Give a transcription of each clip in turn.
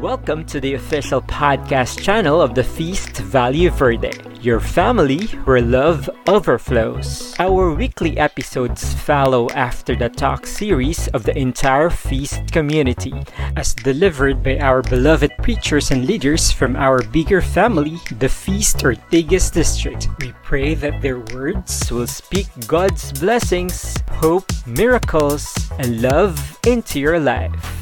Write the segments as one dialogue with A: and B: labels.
A: Welcome to the official podcast channel of the Feast Valle Verde, your family where love overflows. Our weekly episodes follow after the talk series of the entire Feast community, as delivered by our beloved preachers and leaders from our bigger family, the Feast Ortigas District. We pray that their words will speak God's blessings, hope, miracles, and love into your life.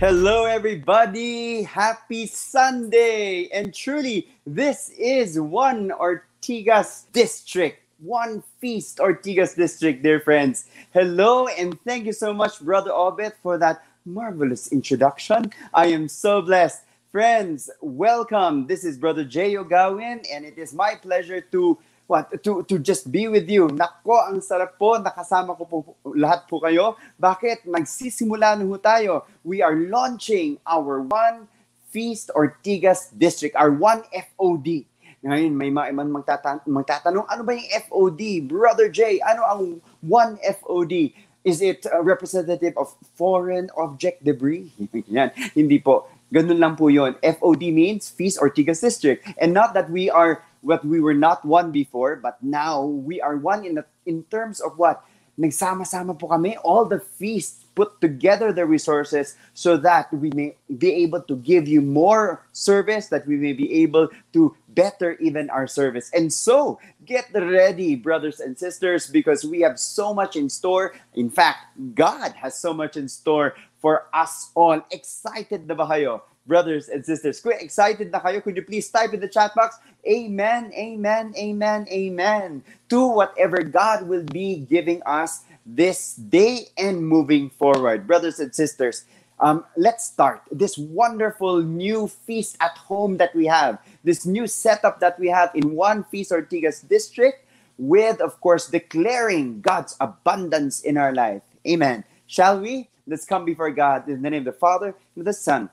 B: Hello, everybody. Happy Sunday. And truly, this is one Ortigas district, one feast Ortigas district, dear friends. Hello, and thank you so much, Brother Obet, for that marvelous introduction. I am so blessed. Friends, welcome. This is Brother Jay Ogawin, and it is my pleasure to what to to just be with you. Nako, ang sarap po nakasama ko po lahat po kayo. Bakit? Magsisimula na ho tayo. We are launching our one Feast Ortigas District, our one FOD. Ngayon, may mga man magtatan- magtatanong, ano ba yung FOD? Brother Jay, ano ang one FOD? Is it a representative of foreign object debris? Yan, hindi po. Ganun lang po yon. FOD means Feast Ortigas District. And not that we are what we were not one before, but now we are one in, the, in terms of what? Nagsama-sama po kami, all the feasts put together the resources so that we may be able to give you more service, that we may be able to better even our service. And so, get ready, brothers and sisters, because we have so much in store. In fact, God has so much in store for us all. Excited na ba kayo? Brothers and sisters. Kung excited na kayo, could you please type in the chat box, Amen, Amen, Amen, Amen, to whatever God will be giving us this day and moving forward. Brothers and sisters, um, let's start this wonderful new feast at home that we have, this new setup that we have in one Feast Ortigas district, with, of course, declaring God's abundance in our life. Amen. Shall we? Let's come before God in the name of the Father, and of the Son,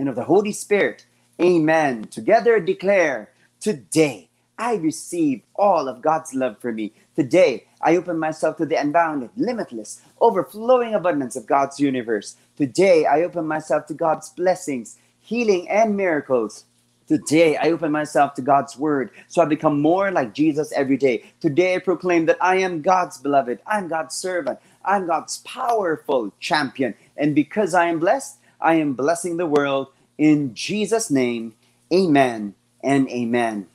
B: and of the Holy Spirit. Amen. Together declare, Today I receive all of God's love for me. Today I open myself to the unbounded, limitless, overflowing abundance of God's universe. Today I open myself to God's blessings, healing, and miracles. Today, I open myself to God's word so I become more like Jesus every day. Today, I proclaim that I am God's beloved, I'm God's servant, I'm God's powerful champion. And because I am blessed, I am blessing the world. In Jesus' name, amen and amen.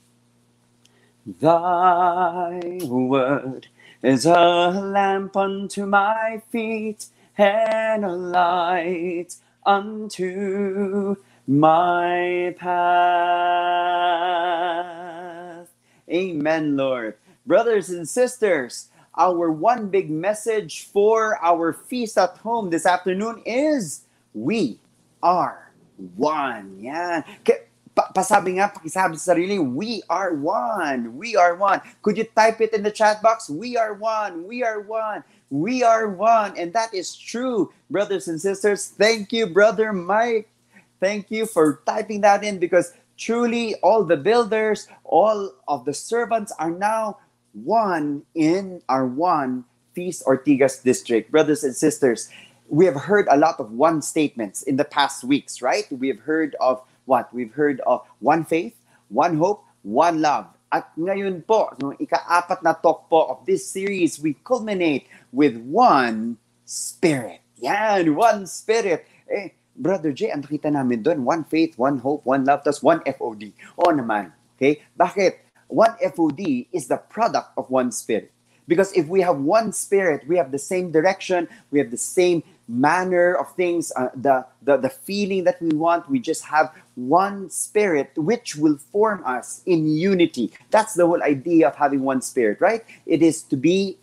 B: Thy word is a lamp unto my feet and a light unto my path. Amen, Lord. Brothers and sisters, our one big message for our feast at home this afternoon is we are one. Yeah. Pa pasabi nga, pakisabi sa sarili, we are one. We are one. Could you type it in the chat box? We are one. We are one. We are one. And that is true, brothers and sisters. Thank you, brother Mike. Thank you for typing that in because truly all the builders, all of the servants are now one in our one Feast Ortigas district. Brothers and sisters, we have heard a lot of one statements in the past weeks, right? We have heard of what? We've heard of one faith, one hope, one love. At ngayon po, no, ika-apat na talk po of this series, we culminate with one spirit. Yan, one spirit. Eh, Brother J, ang nakita namin doon, one faith, one hope, one love, tas one FOD. Oo naman. Okay? Bakit? One FOD is the product of one spirit. Because if we have one spirit, we have the same direction, we have the same manner of things, uh, the, the the feeling that we want. We just have one spirit, which will form us in unity. That's the whole idea of having one spirit, right? It is to be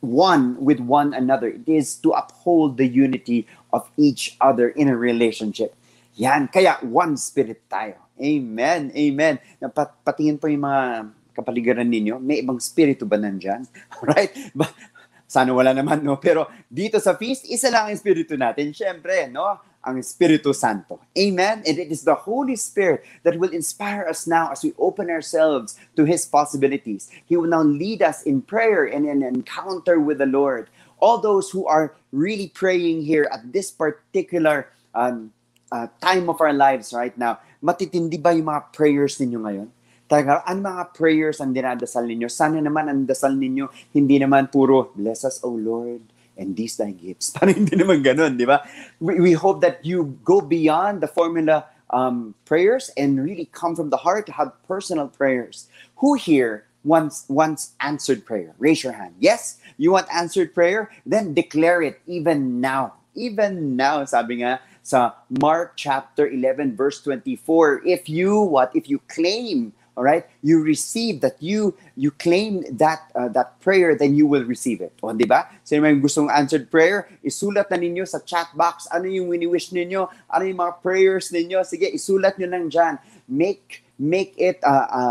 B: one with one another. It is to uphold the unity of each other in a relationship. Yan, kaya one spirit tayo. Amen, amen. Pat patingin po yung mga kapaligiran ninyo, may ibang spirito ba nandyan? Right? Sana wala naman, no? Pero dito sa feast, isa lang ang espiritu natin. Siyempre, no? Ang Espiritu Santo. Amen? And it is the Holy Spirit that will inspire us now as we open ourselves to His possibilities. He will now lead us in prayer and in an encounter with the Lord. All those who are really praying here at this particular um, uh, time of our lives right now, matitindi ba yung mga prayers ninyo ngayon? Talaga, ano mga prayers ang dinadasal ninyo? Sana naman ang dasal ninyo, hindi naman puro, bless us, O Lord, and these thy gifts. Parang hindi naman ganun, di ba? We, we hope that you go beyond the formula um, prayers and really come from the heart to have personal prayers. Who here wants wants answered prayer? Raise your hand. Yes, you want answered prayer? Then declare it even now. Even now, sabi nga sa Mark chapter 11 verse 24, if you what if you claim all right? You receive that you you claim that uh, that prayer then you will receive it. O di ba? So may gustong answered prayer isulat na ninyo sa chat box. Ano yung wini-wish ninyo? Ano yung mga prayers ninyo? Sige isulat nyo nang dyan. Make make it a, a,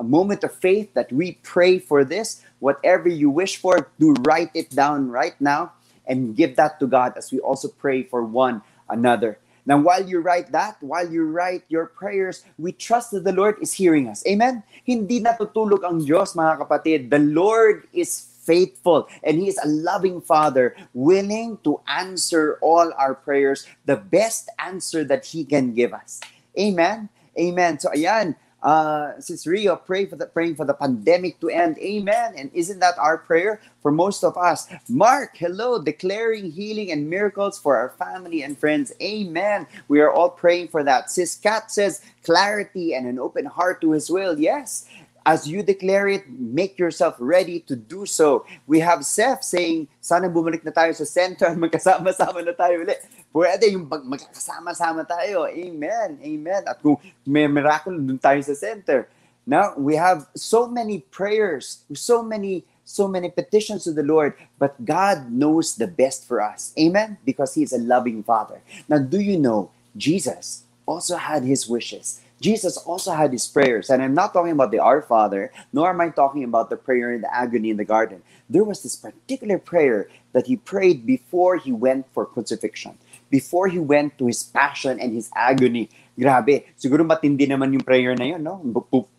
B: a moment of faith that we pray for this. Whatever you wish for do write it down right now and give that to God as we also pray for one another now, while you write that, while you write your prayers, we trust that the Lord is hearing us. Amen? Hindi natutulog ang Diyos, mga kapatid. The Lord is faithful and He is a loving Father, willing to answer all our prayers, the best answer that He can give us. Amen? Amen. So, ayan, uh, Sis Rio, pray for the praying for the pandemic to end. Amen. And isn't that our prayer for most of us? Mark, hello, declaring healing and miracles for our family and friends. Amen. We are all praying for that. Sis Kat says clarity and an open heart to His will. Yes. As you declare it, make yourself ready to do so. We have Seth saying, sana bumalik na tayo sa center, magkasama-sama na tayo ulit. Pwede yung pag magkakasama-sama tayo. Amen. Amen. At kung may miracle, dun tayo sa center. Now, we have so many prayers, so many so many petitions to the Lord, but God knows the best for us. Amen? Because He is a loving Father. Now, do you know Jesus also had His wishes? Jesus also had his prayers. And I'm not talking about the Our Father, nor am I talking about the prayer in the agony in the garden. There was this particular prayer that he prayed before he went for crucifixion before he went to his passion and his agony. Grabe. Siguro matindi naman yung prayer na yun, no?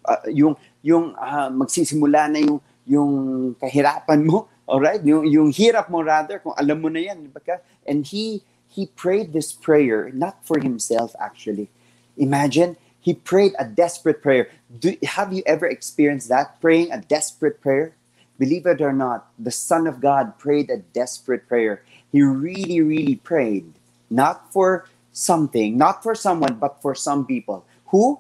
B: Uh, yung yung uh, magsisimula na yung yung kahirapan mo, all right? Yung yung hirap mo rather kung alam mo na yan, and he he prayed this prayer not for himself actually. Imagine he prayed a desperate prayer. Do, have you ever experienced that praying a desperate prayer? Believe it or not, the Son of God prayed a desperate prayer. He really, really prayed not for something, not for someone, but for some people. Who?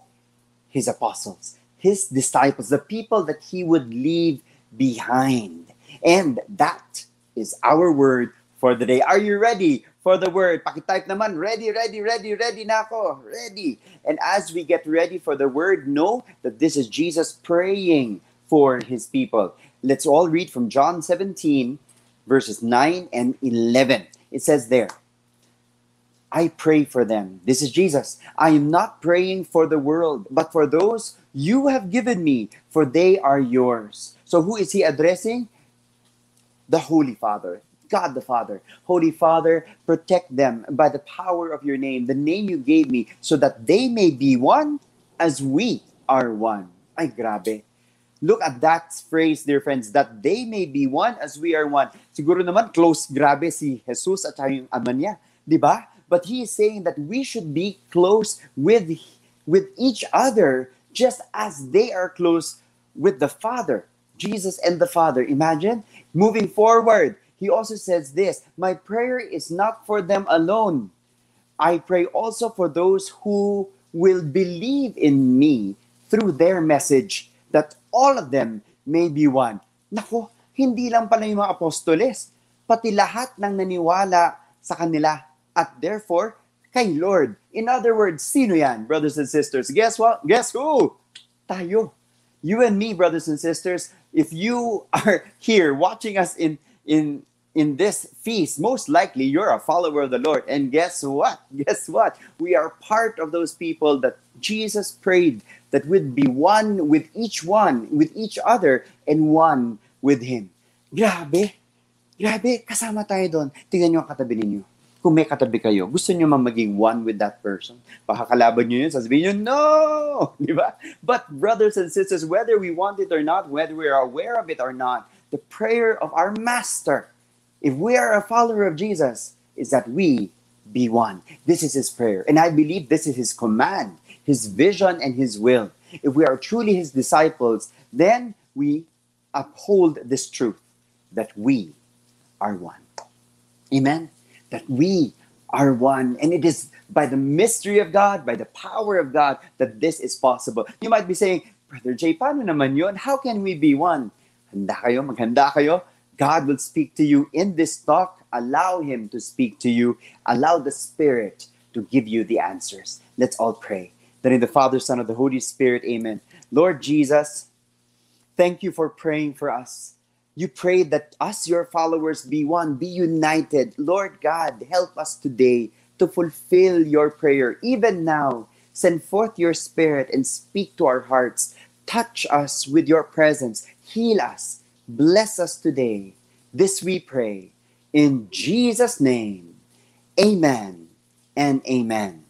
B: His apostles, his disciples, the people that he would leave behind. And that is our word for the day. Are you ready for the word? Pakitype naman, ready, ready, ready, ready na ako, ready. And as we get ready for the word, know that this is Jesus praying for his people. Let's all read from John 17, verses 9 and 11. It says there, I pray for them. This is Jesus. I am not praying for the world, but for those you have given me, for they are yours. So, who is he addressing? The Holy Father, God the Father. Holy Father, protect them by the power of your name, the name you gave me, so that they may be one as we are one. Ay, grabe. Look at that phrase, dear friends, that they may be one as we are one. Siguro naman, close, grabe si Jesus at yung ama niya. Di ba? but he is saying that we should be close with with each other just as they are close with the father jesus and the father imagine moving forward he also says this my prayer is not for them alone i pray also for those who will believe in me through their message that all of them may be one nako hindi lang pala yung mga apostoles pati lahat ng naniwala sa kanila at therefore kay Lord. In other words, sino yan, brothers and sisters? Guess what? Guess who? Tayo. You and me, brothers and sisters, if you are here watching us in in in this feast, most likely you're a follower of the Lord. And guess what? Guess what? We are part of those people that Jesus prayed that we'd be one with each one, with each other, and one with Him. Grabe. Grabe. Kasama tayo doon. Tingnan nyo ang katabi ninyo. kung may katabi kayo, gusto nyo man maging one with that person. Pakakalaban nyo yun, sasabihin nyo, no! Di ba? But brothers and sisters, whether we want it or not, whether we are aware of it or not, the prayer of our Master, if we are a follower of Jesus, is that we be one. This is his prayer. And I believe this is his command, his vision, and his will. If we are truly his disciples, then we uphold this truth that we are one. Amen? That we are one. And it is by the mystery of God, by the power of God, that this is possible. You might be saying, Brother Jay, paano naman yun? How can we be one? Handa kayo, maghanda kayo. God will speak to you in this talk. Allow Him to speak to you. Allow the Spirit to give you the answers. Let's all pray. That in the Father, Son, of the Holy Spirit, amen. Lord Jesus, thank you for praying for us. You prayed that us, your followers, be one, be united. Lord God, help us today to fulfill your prayer. Even now, send forth your Spirit and speak to our hearts. Touch us with your presence. Heal us. Bless us today. This we pray. In Jesus' name, amen and amen.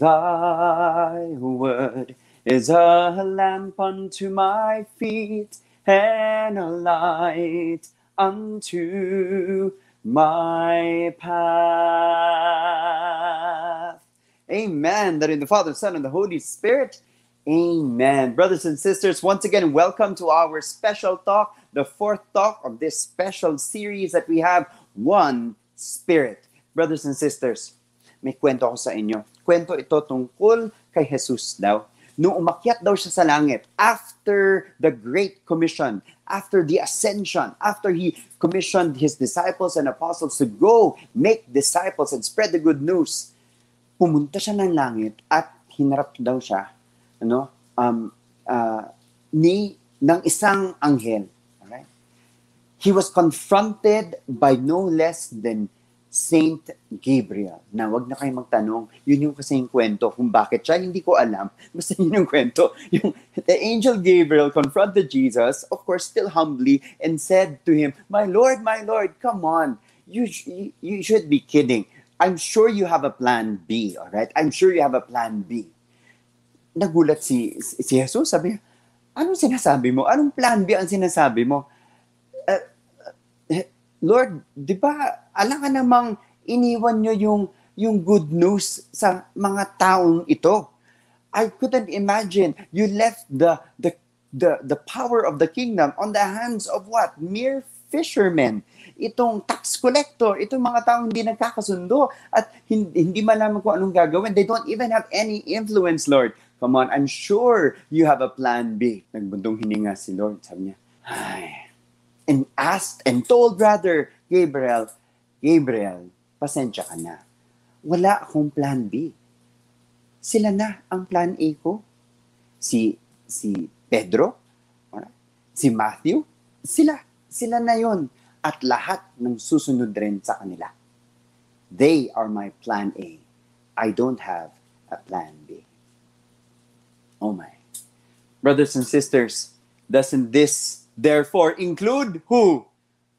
B: Thy word is a lamp unto my feet and a light unto my path. Amen. That in the Father, Son, and the Holy Spirit. Amen. Brothers and sisters, once again, welcome to our special talk, the fourth talk of this special series that we have, One Spirit. Brothers and sisters, may kwento ko sa inyo. Kwento ito tungkol kay Jesus daw. Nung umakyat daw siya sa langit, after the Great Commission, after the ascension, after he commissioned his disciples and apostles to go make disciples and spread the good news, pumunta siya ng langit at hinarap daw siya ano, um, uh, ni ng isang anghel. Alright? He was confronted by no less than Saint Gabriel. Na wag na kayong magtanong, yun yung kasi yung kwento kung bakit siya, hindi ko alam. Basta yun yung kwento. Yung, the angel Gabriel confronted Jesus, of course, still humbly, and said to him, My Lord, my Lord, come on. You, you, you should be kidding. I'm sure you have a plan B, all right? I'm sure you have a plan B nagulat si, si Jesus. Sabi niya, anong sinasabi mo? Anong plan B ang sinasabi mo? Uh, Lord, di ba, alam ka namang iniwan nyo yung, yung good news sa mga taong ito. I couldn't imagine you left the, the, the, the power of the kingdom on the hands of what? Mere fishermen. Itong tax collector, itong mga taong hindi nagkakasundo at hindi, hindi malaman kung anong gagawin. They don't even have any influence, Lord. Come on, I'm sure you have a plan B. Nagbundong hininga si Lord. Sabi niya, ay. And asked and told brother Gabriel, Gabriel, pasensya ka na. Wala akong plan B. Sila na ang plan A ko. Si, si Pedro, si Matthew, sila. Sila na yon At lahat ng susunod rin sa kanila. They are my plan A. I don't have a plan B. Oh my. Brothers and sisters, doesn't this therefore include who?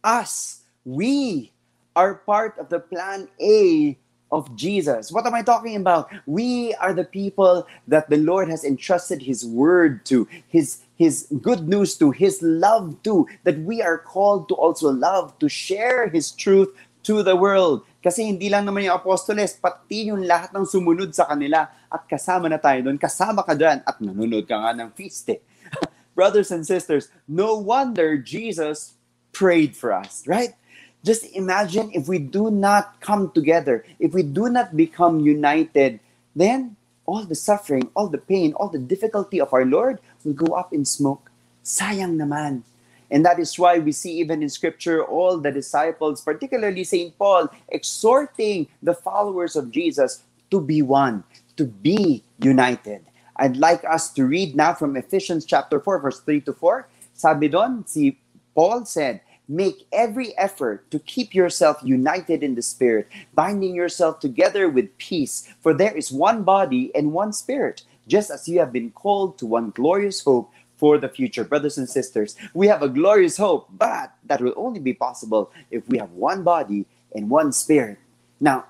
B: Us. We are part of the plan A of Jesus. What am I talking about? We are the people that the Lord has entrusted His word to, His His good news to, His love to, that we are called to also love, to share His truth to the world. Kasi hindi lang naman yung apostoles, pati yung lahat ng sumunod sa kanila at kasama na tayo doon, kasama ka dyan at nanonood ka nga ng feast eh. Brothers and sisters, no wonder Jesus prayed for us, right? Just imagine if we do not come together, if we do not become united, then all the suffering, all the pain, all the difficulty of our Lord will go up in smoke. Sayang naman. And that is why we see even in scripture all the disciples, particularly St. Paul, exhorting the followers of Jesus to be one, to be united. I'd like us to read now from Ephesians chapter 4, verse 3 to 4. Sabi doon, si Paul said, Make every effort to keep yourself united in the Spirit, binding yourself together with peace. For there is one body and one Spirit, just as you have been called to one glorious hope for the future. Brothers and sisters, we have a glorious hope, but that will only be possible if we have one body and one spirit. Now,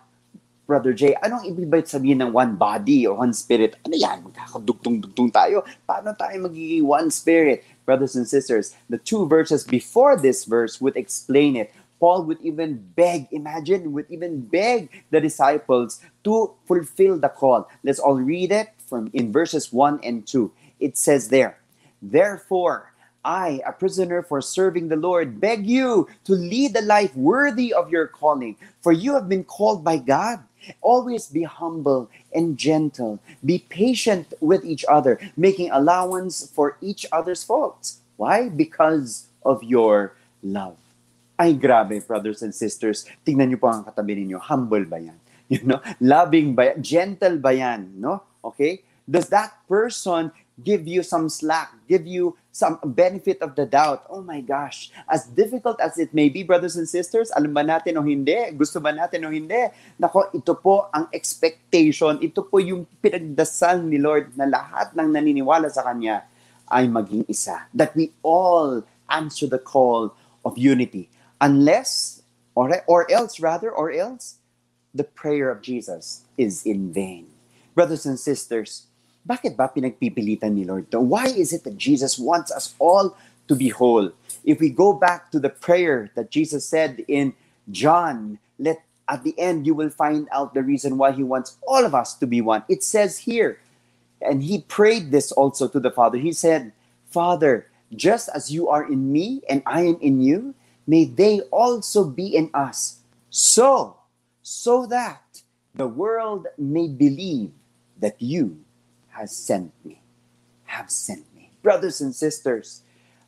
B: Brother Jay, anong ibig ba sabihin ng one body or one spirit? Ano yan? Magkakadugtong-dugtong tayo. Paano tayo magiging one spirit? Brothers and sisters, the two verses before this verse would explain it. Paul would even beg, imagine, would even beg the disciples to fulfill the call. Let's all read it from in verses 1 and 2. It says there, Therefore, I, a prisoner for serving the Lord, beg you to lead a life worthy of your calling, for you have been called by God. Always be humble and gentle. Be patient with each other, making allowance for each other's faults. Why? Because of your love. Ay, grabe, brothers and sisters. Tingnan niyo po ang katabi ninyo. Humble ba yan? You know? Loving ba yan? Gentle ba yan? No? Okay? Does that person give you some slack, give you some benefit of the doubt. Oh my gosh, as difficult as it may be, brothers and sisters, alam ba natin o hindi? Gusto ba natin o hindi? Nako, ito po ang expectation, ito po yung pinagdasal ni Lord na lahat ng naniniwala sa Kanya ay maging isa. That we all answer the call of unity. Unless, or, or else rather, or else, the prayer of Jesus is in vain. Brothers and sisters, bakit ba pinagpipilitan ni Lord? Why is it that Jesus wants us all to be whole? If we go back to the prayer that Jesus said in John, let at the end you will find out the reason why he wants all of us to be one. It says here, and he prayed this also to the Father. He said, Father, just as you are in me and I am in you, may they also be in us. So, so that the world may believe that you has sent me. Have sent me. Brothers and sisters,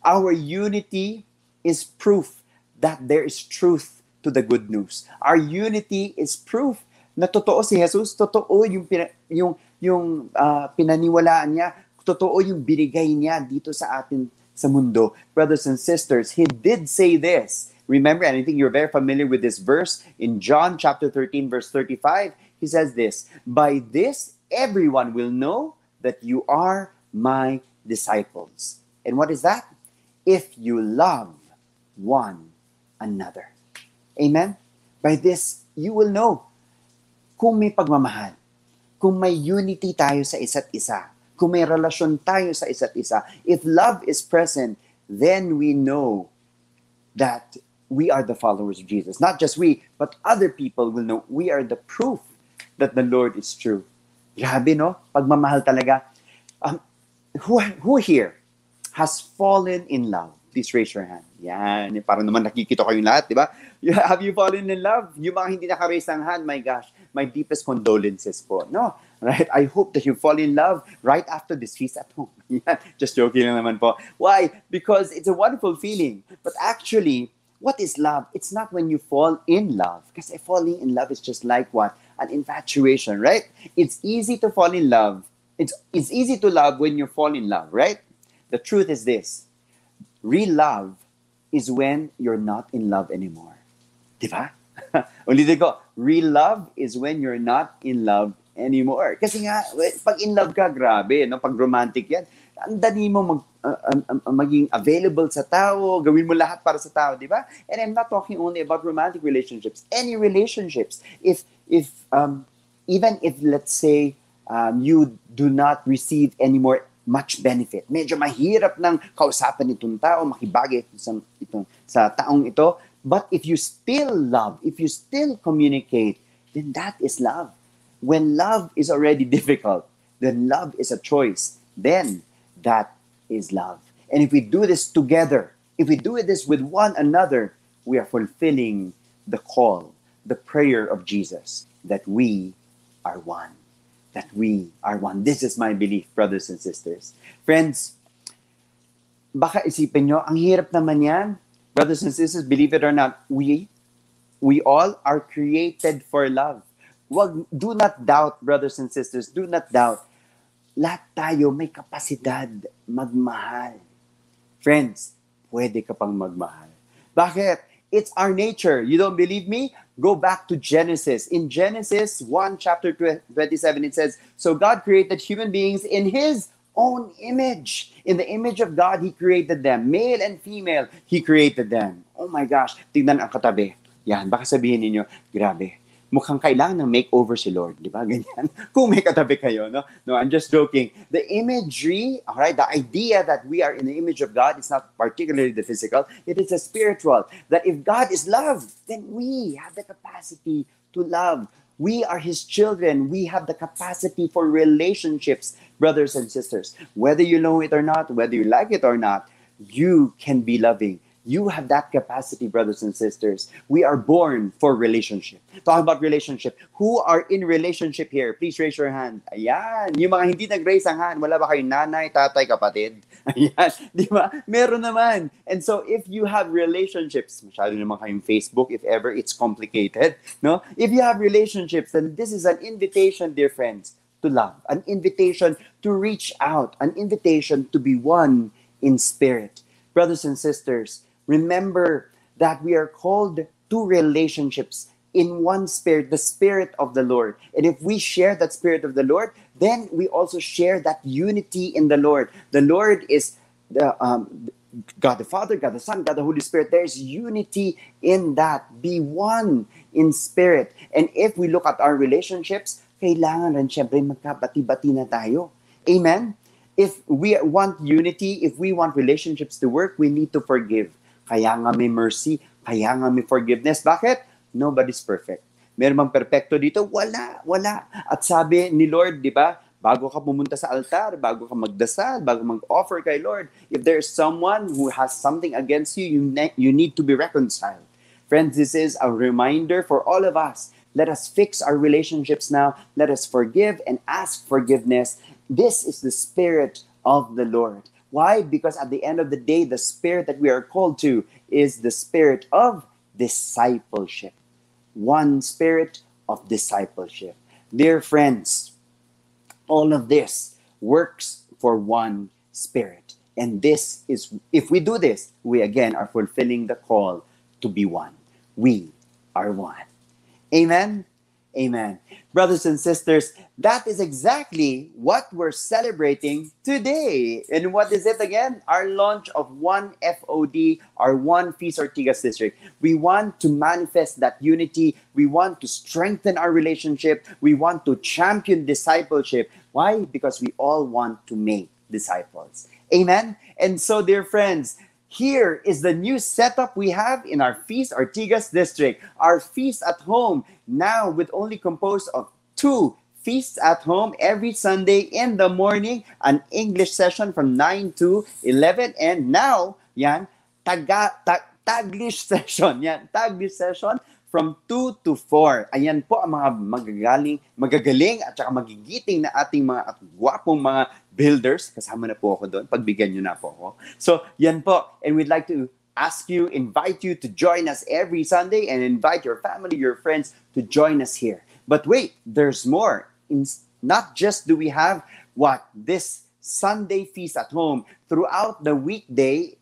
B: our unity is proof that there is truth to the good news. Our unity is proof na totoo si Jesus, totoo yung yung yung uh, pinaniwalaan niya, totoo yung binigay niya dito sa atin sa mundo. Brothers and sisters, he did say this. Remember, and I think you're very familiar with this verse in John chapter 13 verse 35. He says this, "By this everyone will know that you are my disciples. And what is that? If you love one another. Amen? By this, you will know kung may pagmamahal, kung may unity tayo sa isa't isa, kung may relasyon tayo sa isa't isa. If love is present, then we know that we are the followers of Jesus. Not just we, but other people will know we are the proof that the Lord is true. Grabe, no? Pagmamahal talaga. Um, who, who here has fallen in love? Please raise your hand. Yan. Parang naman nakikita kayong lahat, di ba? Have you fallen in love? Yung mga hindi naka-raise ng hand, my gosh, my deepest condolences po. No? Right? I hope that you fall in love right after this feast at home. Yan. Just joking lang naman po. Why? Because it's a wonderful feeling. But actually, what is love? It's not when you fall in love. Because falling in love is just like what? An infatuation, right? It's easy to fall in love. It's, it's easy to love when you fall in love, right? The truth is this real love is when you're not in love anymore. Diba? Ulitin ko, real love is when you're not in love anymore. Kasi nga, pag in love ka, grabe, no? pag romantic yan, ang dali mo mag, uh, uh, uh, maging available sa tao, gawin mo lahat para sa tao, di ba? And I'm not talking only about romantic relationships, any relationships. If if um, even if let's say um, you do not receive any more much benefit, medyo mahirap nang kausapan itong tao, makibagay sa itong sa taong ito, but if you still love, if you still communicate, then that is love. When love is already difficult, then love is a choice. Then that is love. And if we do this together, if we do this with one another, we are fulfilling the call, the prayer of Jesus that we are one. That we are one. This is my belief, brothers and sisters. Friends, baka isipin nyo, ang hirap naman yan. Brothers and sisters, believe it or not, we, we all are created for love. Wag, do not doubt, brothers and sisters, do not doubt lahat tayo may kapasidad magmahal. Friends, pwede ka pang magmahal. Bakit? It's our nature. You don't believe me? Go back to Genesis. In Genesis 1, chapter 27, it says, So God created human beings in His own image. In the image of God, He created them. Male and female, He created them. Oh my gosh, tignan ang katabi. Yan, baka sabihin ninyo, grabe, mukhang kailangan ng makeover si Lord, di ba? Ganyan. Kung may katabi kayo, no? No, I'm just joking. The imagery, all right, the idea that we are in the image of God is not particularly the physical, it is a spiritual. That if God is love, then we have the capacity to love. We are His children. We have the capacity for relationships, brothers and sisters. Whether you know it or not, whether you like it or not, you can be loving you have that capacity, brothers and sisters. We are born for relationship. Talking about relationship. Who are in relationship here? Please raise your hand. Ayan. Yung mga hindi nag-raise ang hand, wala ba kayong nanay, tatay, kapatid? Ayan. Di ba? Meron naman. And so, if you have relationships, masyado naman kayong Facebook, if ever it's complicated, no? If you have relationships, then this is an invitation, dear friends, to love. An invitation to reach out. An invitation to be one in spirit. Brothers and sisters, Remember that we are called to relationships in one spirit, the spirit of the Lord. And if we share that spirit of the Lord, then we also share that unity in the Lord. The Lord is the um, God the Father, God the Son, God the Holy Spirit. There's unity in that. Be one in spirit. And if we look at our relationships, kailangan rin syempre magkabati-bati na tayo. Amen? If we want unity, if we want relationships to work, we need to forgive. Kaya nga may mercy, kaya nga may forgiveness. Bakit? Nobody's perfect. Meron bang perfecto dito? Wala, wala. At sabi ni Lord, di ba, bago ka pumunta sa altar, bago ka magdasal, bago mag-offer kay Lord, if there's someone who has something against you, you, ne- you need to be reconciled. Friends, this is a reminder for all of us. Let us fix our relationships now. Let us forgive and ask forgiveness. This is the spirit of the Lord. Why? Because at the end of the day, the spirit that we are called to is the spirit of discipleship. One spirit of discipleship. Dear friends, all of this works for one spirit. And this is, if we do this, we again are fulfilling the call to be one. We are one. Amen. Amen. Brothers and sisters, that is exactly what we're celebrating today. And what is it again? Our launch of one FOD, our one Feast Ortigas district. We want to manifest that unity. We want to strengthen our relationship. We want to champion discipleship. Why? Because we all want to make disciples. Amen. And so, dear friends, here is the new setup we have in our Feast Ortigas district. Our feast at home, now with only composed of two feasts at home every Sunday in the morning, an English session from 9 to 11. And now, yan, taga, tag, Taglish session. Yan, Taglish session from 2 to 4. Ayan po ang mga magagaling, magagaling at saka magigiting na ating mga at gwapong mga builders. Kasama na po ako doon. Pagbigyan nyo na po ako. So, yan po. And we'd like to ask you, invite you to join us every Sunday and invite your family, your friends to join us here. But wait, there's more. In, not just do we have what? This Sunday feast at home. Throughout the weekday,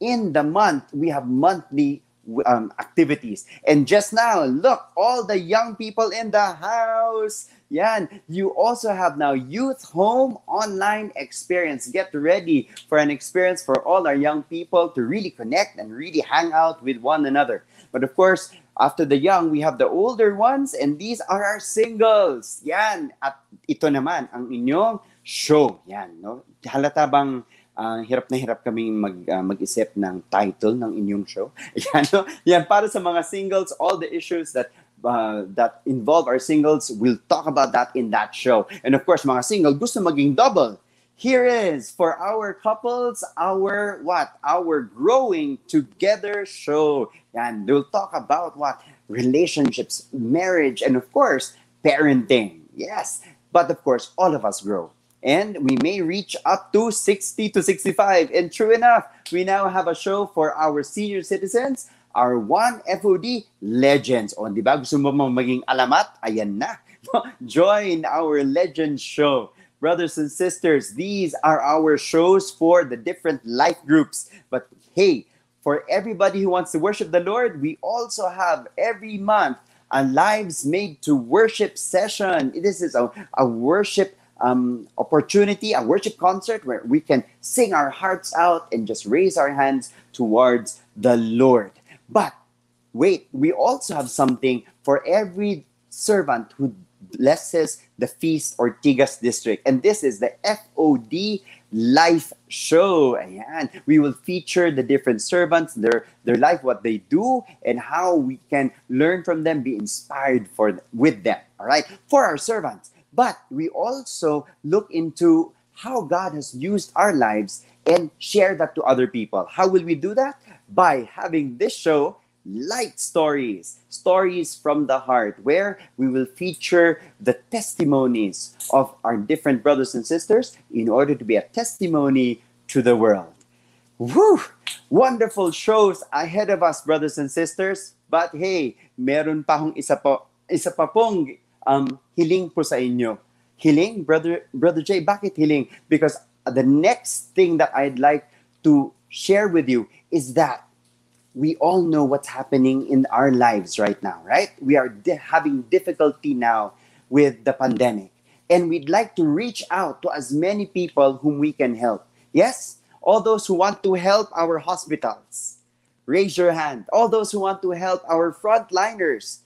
B: in the month, we have monthly um, activities. And just now, look, all the young people in the house. Yan, you also have now Youth Home Online Experience. Get ready for an experience for all our young people to really connect and really hang out with one another. But of course, after the young, we have the older ones, and these are our singles. Yan, at ito naman ang inyong show. Yan, no? Halata bang uh, hirap na hirap kaming mag, uh, mag-isip ng title ng inyong show. Yan, no? Yan, para sa mga singles, all the issues that uh, that involve our singles, we'll talk about that in that show. And of course, mga single, gusto maging double. Here is for our couples, our what? Our growing together show. And we'll talk about what? Relationships, marriage, and of course, parenting. Yes. But of course, all of us grow and we may reach up to 60 to 65. And true enough, we now have a show for our senior citizens, our one FOD legends. O, di ba? Gusto mo maging alamat? Ayan na. Join our legend show. Brothers and sisters, these are our shows for the different life groups. But hey, for everybody who wants to worship the Lord, we also have every month a Lives Made to Worship session. This is a, a worship um, opportunity, a worship concert where we can sing our hearts out and just raise our hands towards the Lord. But wait, we also have something for every servant who blesses the Feast Ortigas district. And this is the FOD Life Show. Ayan. We will feature the different servants, their, their life, what they do, and how we can learn from them, be inspired for with them. All right. For our servants. But we also look into how God has used our lives and share that to other people. How will we do that? By having this show Light Stories, Stories from the Heart, where we will feature the testimonies of our different brothers and sisters in order to be a testimony to the world. Woo! Wonderful shows ahead of us, brothers and sisters. But hey, meron pa hong isa po, isa pa pong um, hiling po sa inyo. Hiling, brother, brother Jay, bakit hiling? Because the next thing that I'd like to share with you is that we all know what's happening in our lives right now, right? We are di- having difficulty now with the pandemic. And we'd like to reach out to as many people whom we can help. Yes? All those who want to help our hospitals, raise your hand. All those who want to help our frontliners,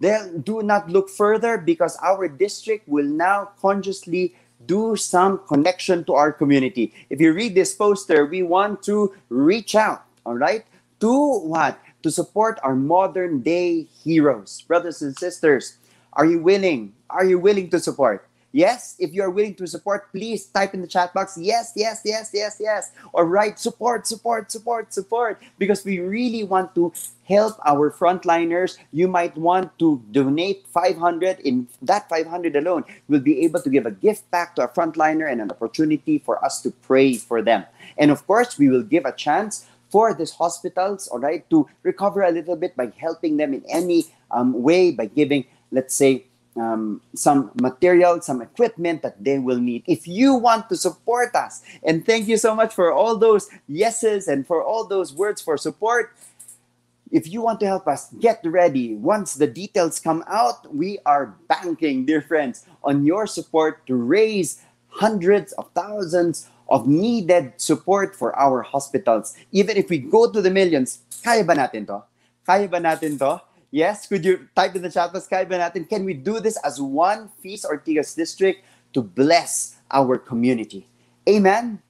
B: then do not look further because our district will now consciously do some connection to our community. If you read this poster, we want to reach out, all right? to what? To support our modern day heroes. Brothers and sisters, are you willing? Are you willing to support? Yes, if you are willing to support, please type in the chat box yes, yes, yes, yes, yes, or write support, support, support, support, because we really want to help our frontliners. You might want to donate 500. In that 500 alone, we'll be able to give a gift back to a frontliner and an opportunity for us to pray for them. And of course, we will give a chance for these hospitals, all right, to recover a little bit by helping them in any um, way, by giving, let's say, um, some material, some equipment that they will need. If you want to support us, and thank you so much for all those yeses and for all those words for support. If you want to help us, get ready. Once the details come out, we are banking, dear friends, on your support to raise hundreds of thousands of needed support for our hospitals. Even if we go to the millions, kaya ba natin to? Kaya ba natin to? Yes, could you type in the chat box, kaya ba natin? Can we do this as one Feast Ortigas district to bless our community? Amen?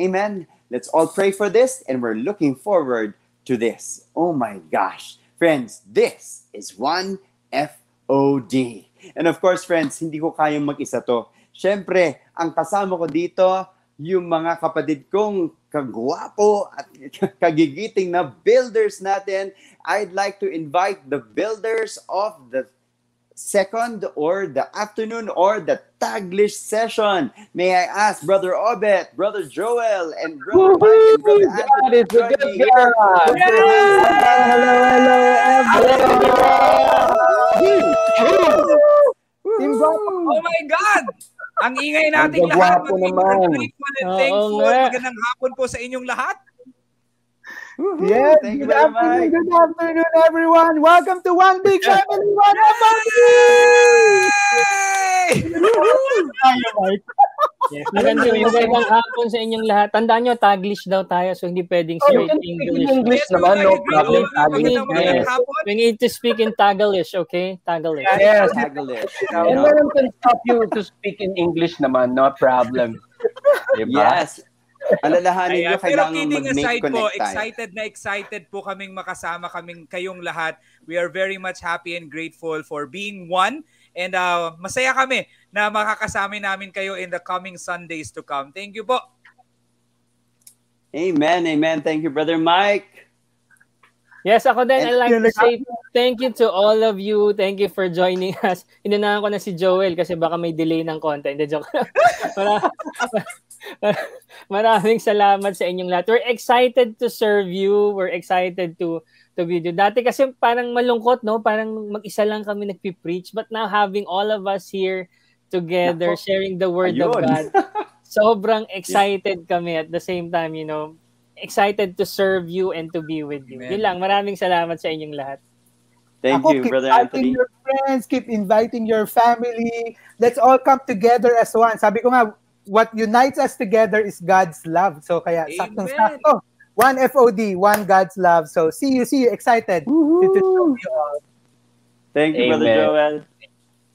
B: Amen. Let's all pray for this and we're looking forward to this. Oh my gosh. Friends, this is one FOD. And of course, friends, hindi ko kayang mag-isa to. Siyempre, ang kasama ko dito, yung mga kapatid kong kagwapo at kagigiting na builders natin, I'd like to invite the builders of the second or the afternoon or the Taglish session. May I ask Brother Obet, Brother Joel, and Brother Mike and Brother Anthony
C: to join me here.
D: Hello, hello, Oh my God! Ang ingay nating
C: Ang
D: lahat.
C: gwapo naman.
D: Magandang hapon po sa inyong lahat.
B: Woohoo!
C: Yes,
B: Thank
C: good afternoon,
B: much.
C: good afternoon, everyone. Welcome to One Big Family, One
D: Yay!
A: Yes. Magandang, magandang hapon sa inyong lahat. Tandaan nyo, Taglish daw tayo, so hindi pwedeng
C: Oh,
A: straight English.
C: English
D: Yes,
C: naman, no problem. Taglish.
D: Magandang magandang
A: Yes. We need to speak in Tagalish, okay? Tagalish.
C: Yes.
B: Taglish.
C: And
B: you
C: no
B: know?
C: one can stop you to speak in English naman, no problem. Diba?
B: Yes. Alalahanin nyo,
D: Ayan. Pero
B: kailangan
D: kidding
B: mag-make
D: aside po,
B: connect tayo.
D: excited na excited po kaming makasama kaming kayong lahat. We are very much happy and grateful for being one. And uh, masaya kami na makakasama namin kayo in the coming Sundays to come. Thank you po.
B: Amen, amen. Thank you, Brother Mike.
A: Yes, ako din. I'd like to say thank you to all of you. Thank you for joining us. Inunahan ko na si Joel kasi baka may delay ng konti. Hindi, joke. Mara- Maraming salamat sa inyong lahat. We're excited to serve you. We're excited to to video. Dati kasi parang malungkot, no? Parang mag-isa lang kami nagpi-preach. But now having all of us here together,
B: Nako.
A: sharing the word of
B: Ayun.
A: God, sobrang excited kami at the same time, you know, excited to serve you and to be with you.
D: Amen.
A: Yun lang. Maraming salamat sa inyong lahat.
B: Thank
E: Ako,
B: you,
E: keep
B: Brother
E: inviting
B: Anthony.
E: your friends, keep inviting your family. Let's all come together as one. Sabi ko nga, what unites us together is God's love. So kaya saktong-sakto. One FOD, one God's love. So see you, see you. Excited to, to show you all.
B: Thank you, Brother
C: Amen.
B: Joel.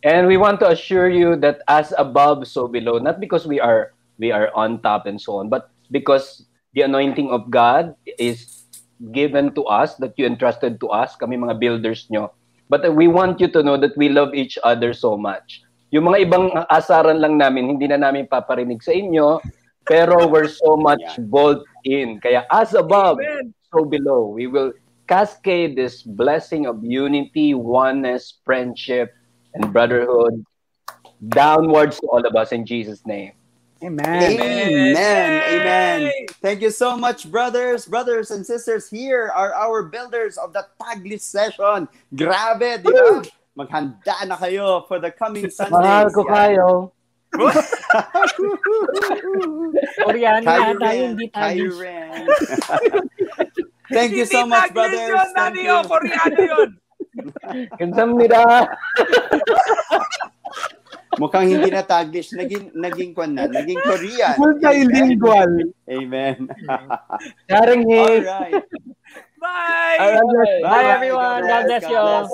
C: And we want to assure you that as above, so below. Not because we are we are on top and so on, but because the anointing of God is given to us, that you entrusted to us, kami mga builders nyo. But we want you to know that we love each other so much. Yung mga ibang asaran lang namin, hindi na namin paparinig sa inyo, pero we're so much bold in. Kaya as above,
D: Amen.
C: so below. We will cascade this blessing of unity, oneness, friendship, and brotherhood downwards to all of us in Jesus' name.
E: Amen.
B: Amen.
D: Yay!
B: Amen. Thank you so much, brothers, brothers and sisters. Here are our builders of the Taglish session. Grabe, di ba? Maghanda na kayo for the coming Sundays.
C: Mahal ko kayo.
A: Koreano
B: Kayo
A: yata
B: rin.
A: yung Taglish.
B: Thank you so much,
D: Taglish
B: brothers.
D: Yun,
B: Thank
D: Nani,
B: you.
D: oh, Koreano yun.
C: Kamsahamnida.
B: Mukhang hindi na Taglish. Naging, naging kwan na. Naging Korean.
E: Multilingual.
B: Amen.
C: Sharing
B: All
C: hit.
B: right.
D: Bye!
C: Alright.
A: Bye, everyone. God bless you all.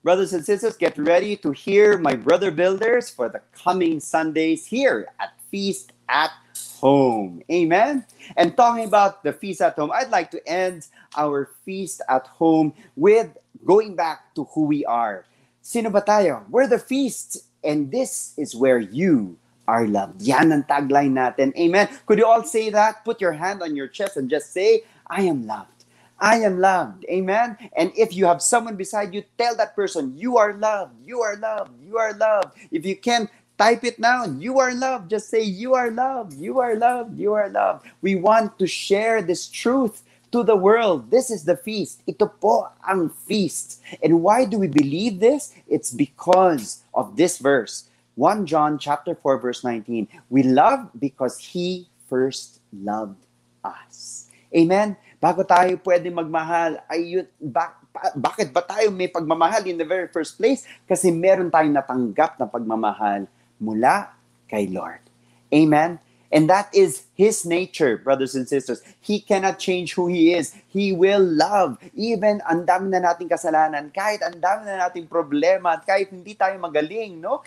B: Brothers and sisters, get ready to hear my brother builders for the coming Sundays here at Feast at Home. Amen. And talking about the Feast at Home, I'd like to end our Feast at Home with going back to who we are. Sino ba tayo? We're the feast, and this is where you are loved. Yan ang tagline natin. Amen. Could you all say that? Put your hand on your chest and just say, I am loved. I am loved. Amen. And if you have someone beside you, tell that person, you are loved. You are loved. You are loved. If you can type it now, you are loved. Just say, you are loved. You are loved. You are loved. We want to share this truth to the world. This is the feast. Ito po ang feast. And why do we believe this? It's because of this verse. 1 John chapter 4 verse 19. We love because he first loved us. Amen. Bago tayo pwede magmahal, ay yun, ba- pa- bakit ba tayo may pagmamahal in the very first place? Kasi meron tayong natanggap na pagmamahal mula kay Lord. Amen. And that is his nature, brothers and sisters. He cannot change who he is. He will love. Even ang dami na nating kasalanan, kahit ang dami na nating problema, at kahit hindi tayo magaling, no?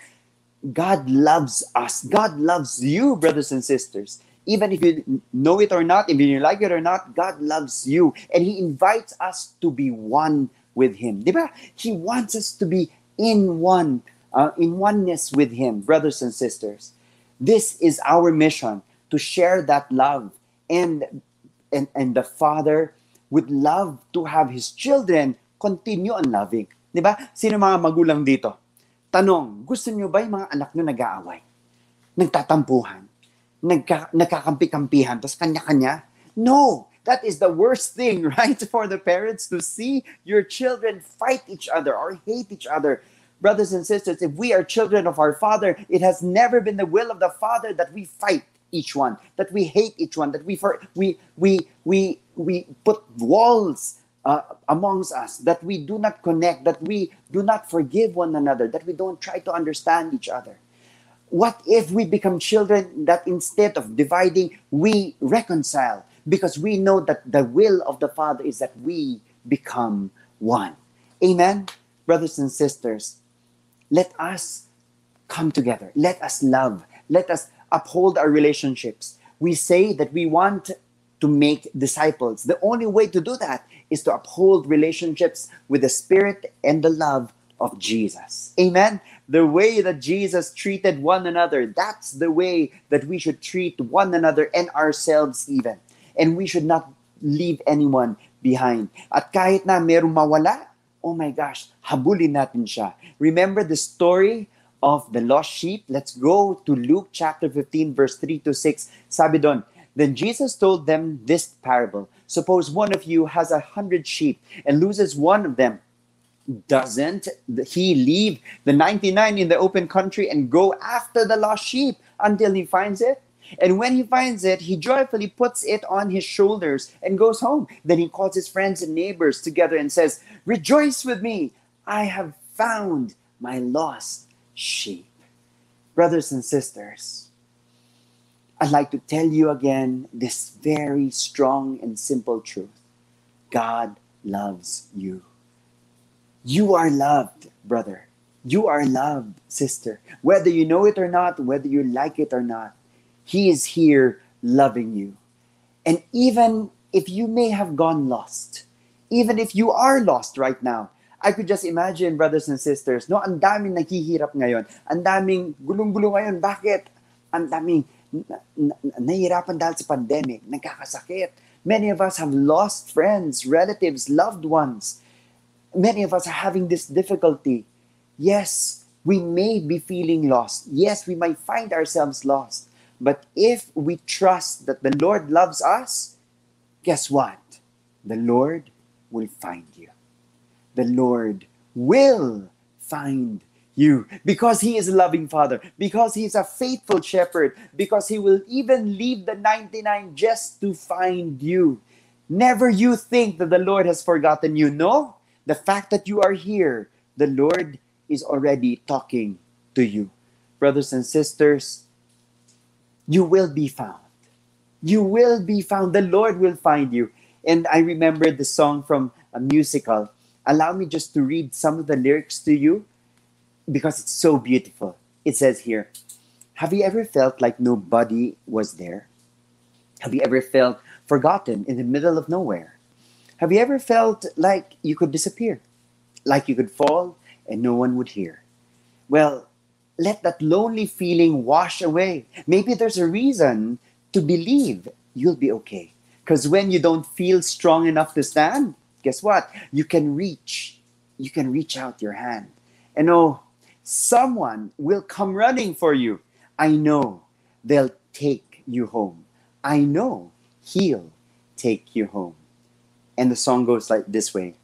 B: God loves us. God loves you, brothers and sisters. Even if you know it or not, if you like it or not, God loves you. And He invites us to be one with Him. Diba? He wants us to be in one, uh, in oneness with Him, brothers and sisters. This is our mission to share that love. And, and, and the Father would love to have His children continue on loving. Diba? Sino mga magulang dito? Tanong, gusto niyo ba yung mga anak niyo nag-aaway? Nagtatampuhan? Nagka, nagkakampi-kampihan? Tapos kanya-kanya? No! That is the worst thing, right? For the parents to see your children fight each other or hate each other. Brothers and sisters, if we are children of our Father, it has never been the will of the Father that we fight each one, that we hate each one, that we we we we we put walls uh, amongst us, that we do not connect, that we do not forgive one another, that we don't try to understand each other. What if we become children that instead of dividing, we reconcile because we know that the will of the Father is that we become one? Amen? Brothers and sisters, let us come together. Let us love. Let us uphold our relationships. We say that we want to make disciples. The only way to do that is to uphold relationships with the Spirit and the love of Jesus. Amen. The way that Jesus treated one another, that's the way that we should treat one another and ourselves even. And we should not leave anyone behind. At kahit na merong mawala, oh my gosh, habulin natin siya. Remember the story of the lost sheep? Let's go to Luke chapter 15 verse 3 to 6. Sabi doon, Then Jesus told them this parable. Suppose one of you has a hundred sheep and loses one of them. Doesn't he leave the 99 in the open country and go after the lost sheep until he finds it? And when he finds it, he joyfully puts it on his shoulders and goes home. Then he calls his friends and neighbors together and says, Rejoice with me! I have found my lost sheep. Brothers and sisters, I'd like to tell you again this very strong and simple truth God loves you. You are loved, brother. You are loved, sister. Whether you know it or not, whether you like it or not, He is here loving you. And even if you may have gone lost, even if you are lost right now, I could just imagine, brothers and sisters, no, ang daming naghihirap ngayon. Ang daming gulong-gulo ngayon. Bakit? Ang daming na- na- nahihirapan dahil sa pandemic, nagkakasakit. Many of us have lost friends, relatives, loved ones. Many of us are having this difficulty. Yes, we may be feeling lost. Yes, we might find ourselves lost. But if we trust that the Lord loves us, guess what? The Lord will find you. The Lord will find you because He is a loving Father, because He is a faithful shepherd, because He will even leave the 99 just to find you. Never you think that the Lord has forgotten you. No, the fact that you are here, the Lord is already talking to you. Brothers and sisters, you will be found. You will be found. The Lord will find you. And I remember the song from a musical. Allow me just to read some of the lyrics to you because it's so beautiful. It says here Have you ever felt like nobody was there? Have you ever felt forgotten in the middle of nowhere? Have you ever felt like you could disappear? Like you could fall and no one would hear? Well, let that lonely feeling wash away. Maybe there's a reason to believe you'll be okay. Because when you don't feel strong enough to stand, guess what? You can reach. You can reach out your hand. And oh, someone will come running for you. I know they'll take you home. I know he'll take you home. And the song goes like this way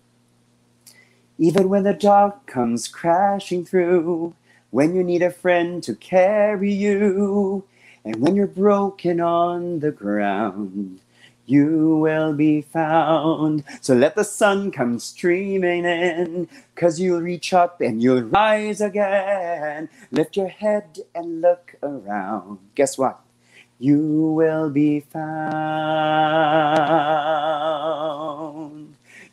B: Even when the dark comes crashing through, when you need a friend to carry you, and when you're broken on the ground, you will be found. So let the sun come streaming in, cause you'll reach up and you'll rise again. Lift your head and look around. Guess what? You will be found.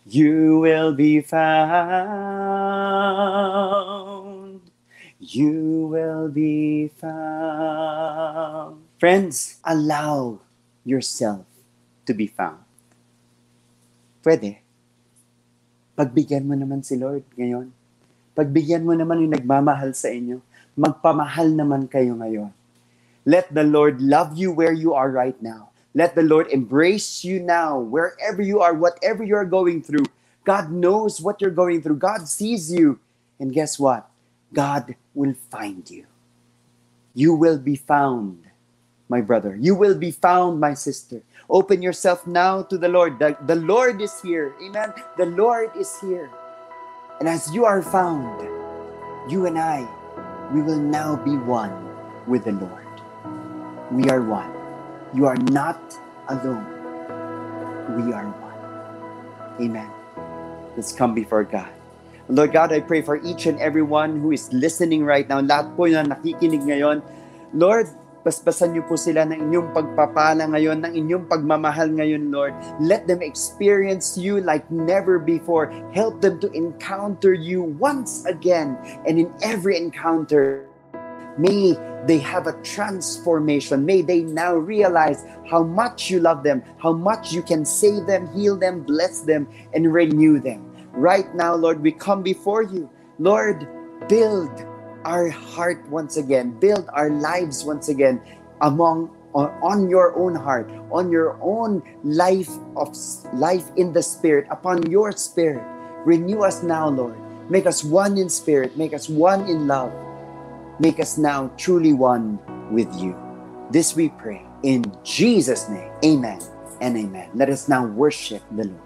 B: You will be found. You will be found. Friends, allow yourself to be found. Pwede. Pagbigyan mo naman si Lord ngayon. Pagbigyan mo naman yung nagmamahal sa inyo. Magpamahal naman kayo ngayon. Let the Lord love you where you are right now. Let the Lord embrace you now, wherever you are, whatever you're going through. God knows what you're going through. God sees you. And guess what? God will find you. You will be found, my brother. You will be found, my sister. Open yourself now to the Lord. The, the Lord is here. Amen. The Lord is here. And as you are found, you and I, we will now be one with the Lord. We are one. You are not alone. We are one. Amen. Let's come before God. Lord God, I pray for each and every one who is listening right now. Lahat po na nakikinig ngayon. Lord, basbasan niyo po sila ng inyong pagpapala ngayon, ng inyong pagmamahal ngayon, Lord. Let them experience you like never before. Help them to encounter you once again. And in every encounter, may they have a transformation. May they now realize how much you love them, how much you can save them, heal them, bless them, and renew them. Right now, Lord, we come before you. Lord, build our heart once again, build our lives once again among on, your own heart, on your own life of life in the spirit, upon your spirit. Renew us now, Lord. Make us one in spirit, make us one in love. Make us now truly one with you. This we pray in Jesus' name. Amen and amen. Let us now worship the Lord.